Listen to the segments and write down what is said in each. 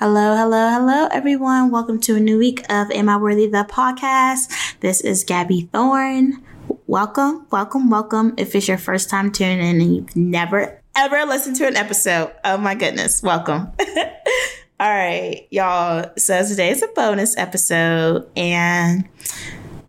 Hello, hello, hello, everyone. Welcome to a new week of Am I Worthy the podcast. This is Gabby Thorne. Welcome, welcome, welcome. If it's your first time tuning in and you've never ever listened to an episode, oh my goodness, welcome. All right, y'all. So today is a bonus episode, and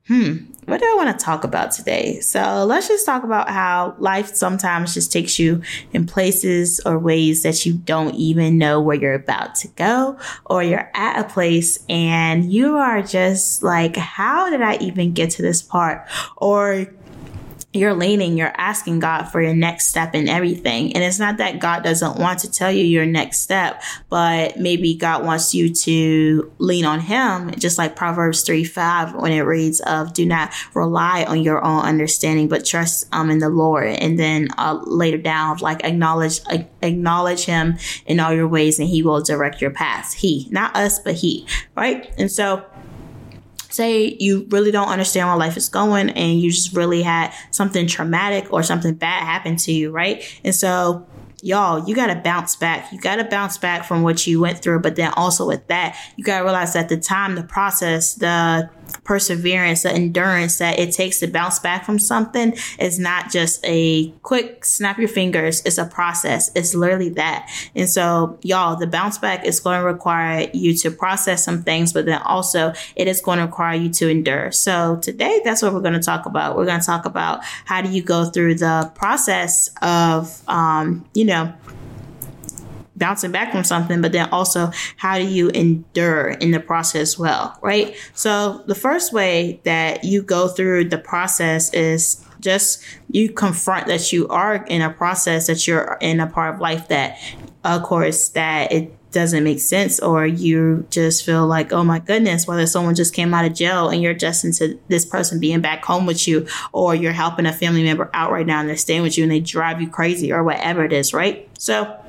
hmm, what do I want to talk about today? So let's just talk about how life sometimes just takes you in places or ways that you don't even know where you're about to go, or you're at a place and you are just like, how did I even get to this part? Or you're leaning, you're asking God for your next step in everything. And it's not that God doesn't want to tell you your next step, but maybe God wants you to lean on Him, just like Proverbs 3 5, when it reads of do not rely on your own understanding, but trust um in the Lord. And then uh, later down, like acknowledge uh, acknowledge Him in all your ways, and He will direct your paths. He, not us, but He, right? And so say you really don't understand where life is going and you just really had something traumatic or something bad happen to you, right? And so y'all, you got to bounce back. You got to bounce back from what you went through. But then also with that, you got to realize that the time, the process, the perseverance, the endurance that it takes to bounce back from something is not just a quick snap your fingers. It's a process. It's literally that. And so y'all, the bounce back is going to require you to process some things, but then also it is going to require you to endure. So today, that's what we're going to talk about. We're going to talk about how do you go through the process of, um, you know, bouncing back from something, but then also how do you endure in the process well, right? So the first way that you go through the process is just you confront that you are in a process that you're in a part of life that of course that it doesn't make sense or you just feel like oh my goodness whether someone just came out of jail and you're just into this person being back home with you or you're helping a family member out right now and they're staying with you and they drive you crazy or whatever it is right so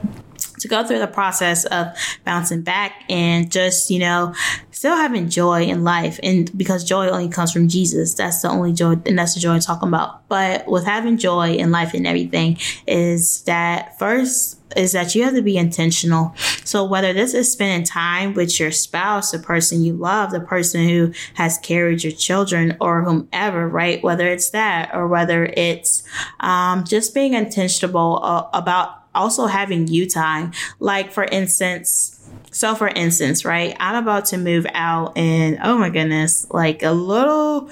to go through the process of bouncing back and just, you know, still having joy in life. And because joy only comes from Jesus, that's the only joy, and that's the joy I'm talking about. But with having joy in life and everything is that first, is that you have to be intentional. So whether this is spending time with your spouse, the person you love, the person who has carried your children or whomever, right? Whether it's that or whether it's um, just being intentional uh, about also having you time. Like, for instance, so for instance, right, I'm about to move out in, oh my goodness, like a little,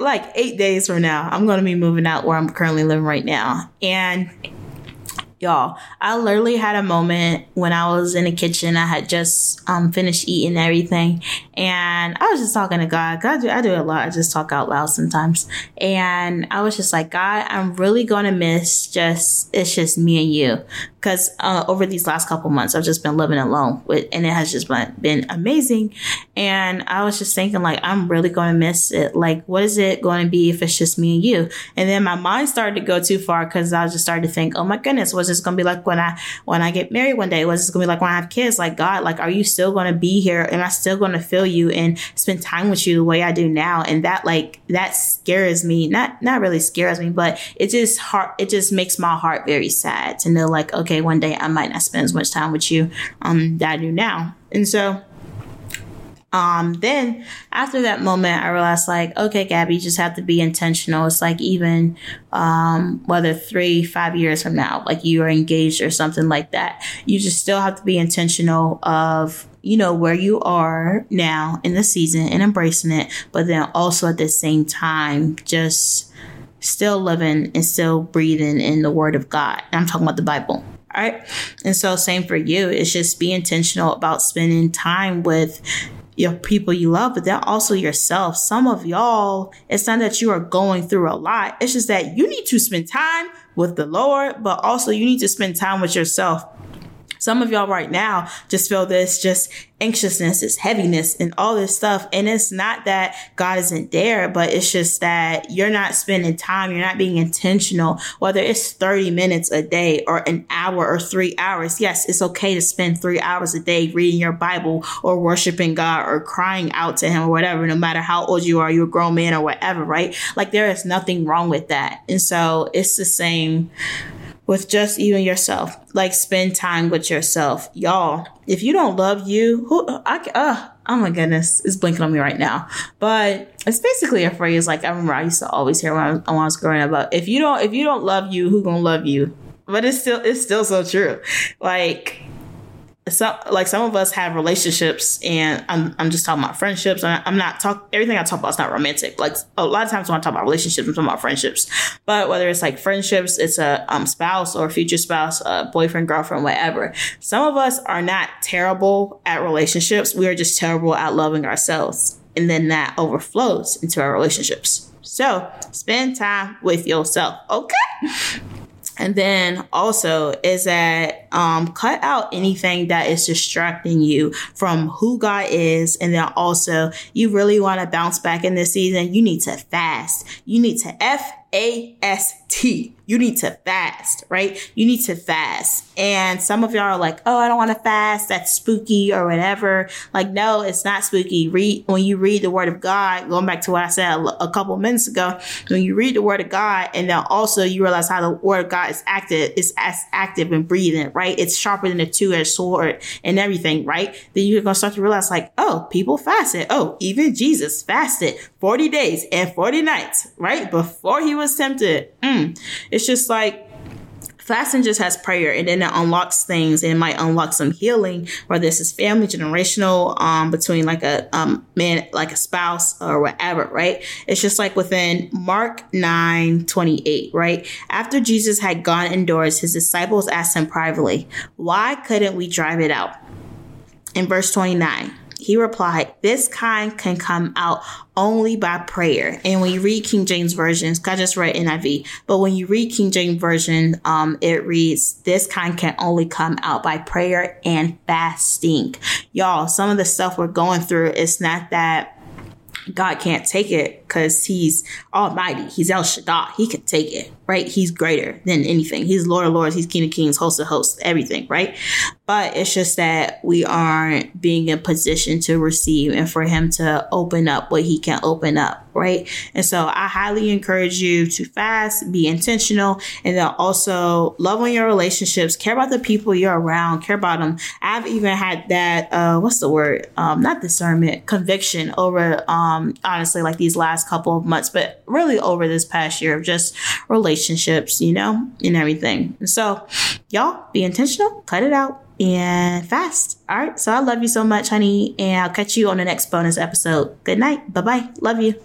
like eight days from now, I'm going to be moving out where I'm currently living right now. And y'all i literally had a moment when i was in the kitchen. I had just um, finished eating everything. And i was just talking to god. God I do a lot. I just talk out loud sometimes. And i was just like god i'm really gonna miss just it's just me and you because uh, over these last couple months, I've just been living alone with, and it has just been, been amazing. And I was just thinking, like, I'm really going to miss it. Like, what is it going to be if it's just me and you? And then my mind started to go too far because I just started to think, oh my goodness, what's this going to be like when I when I get married one day? What's this going to be like when I have kids? Like, God, like, are you still going to be here? Am I still going to feel you and spend time with you the way I do now? And that, like, that scares me. Not not really scares me, but it just heart it just makes my heart very sad to know, like, okay okay, one day I might not spend as much time with you um, that I do now. And so um, then after that moment, I realized like, okay, Gabby, you just have to be intentional. It's like even, um, whether three, five years from now, like you are engaged or something like that, you just still have to be intentional of, you know, where you are now in the season and embracing it. But then also at the same time, just still living and still breathing in the word of God. I'm talking about the Bible. Right. And so same for you. It's just be intentional about spending time with your people you love, but then also yourself. Some of y'all, it's not that you are going through a lot. It's just that you need to spend time with the Lord, but also you need to spend time with yourself. Some of y'all right now just feel this just anxiousness, this heaviness and all this stuff. And it's not that God isn't there, but it's just that you're not spending time. You're not being intentional, whether it's 30 minutes a day or an hour or three hours. Yes, it's okay to spend three hours a day reading your Bible or worshiping God or crying out to him or whatever, no matter how old you are, you're a grown man or whatever, right? Like there is nothing wrong with that. And so it's the same with just even yourself. Like spend time with yourself. Y'all, if you don't love you, who I uh oh my goodness, it's blinking on me right now. But it's basically a phrase like I remember I used to always hear when I was, when I was growing up about if you don't if you don't love you, who gonna love you? But it's still it's still so true. Like some like some of us have relationships and I'm, I'm just talking about friendships. I'm not talk everything I talk about is not romantic. Like a lot of times when I talk about relationships I'm talking about friendships. But whether it's like friendships it's a um, spouse or future spouse a boyfriend girlfriend whatever some of us are not terrible at relationships. We are just terrible at loving ourselves. And then that overflows into our relationships. So spend time with yourself okay and then also is that um, cut out anything that is distracting you from who God is. And then also, you really want to bounce back in this season. You need to fast. You need to F A S T. You need to fast, right? You need to fast. And some of y'all are like, oh, I don't want to fast. That's spooky or whatever. Like, no, it's not spooky. Read, when you read the word of God, going back to what I said a, couple minutes ago, when you read the word of God and then also you realize how the word of God is active, is as active and breathing, right? It's sharper than a two-edged sword and everything, right? Then you're going to start to realize like, oh, people fasted. Oh, even Jesus fasted 40 days and 40 nights, right? Before he was tempted. Mm. It's just like, fasting just has prayer and then it unlocks things and it might unlock some healing whether this is family generational um between like a um man like a spouse or whatever right it's just like within mark 9 28 right after jesus had gone indoors his disciples asked him privately why couldn't we drive it out in verse 29 he replied, This kind can come out only by prayer. And when you read King James Version, I just read NIV, but when you read King James Version, um, it reads, This kind can only come out by prayer and fasting. Y'all, some of the stuff we're going through, it's not that God can't take it because he's almighty. He's El Shaddai. He can take it, right? He's greater than anything. He's Lord of Lords. He's King of Kings, host of hosts, everything, right? But it's just that we aren't being in position to receive and for him to open up what he can open up, right? And so I highly encourage you to fast, be intentional, and then also love on your relationships, care about the people you're around, care about them. I've even had that, uh, what's the word? Um, not discernment, conviction over, um, Um, honestly, like these last couple of months, but really over this past year of just relationships, you know, and everything. So y'all be intentional, cut it out and fast. All right. So I love you so much, honey. And I'll catch you on the next bonus episode. Good night. Bye bye. Love you.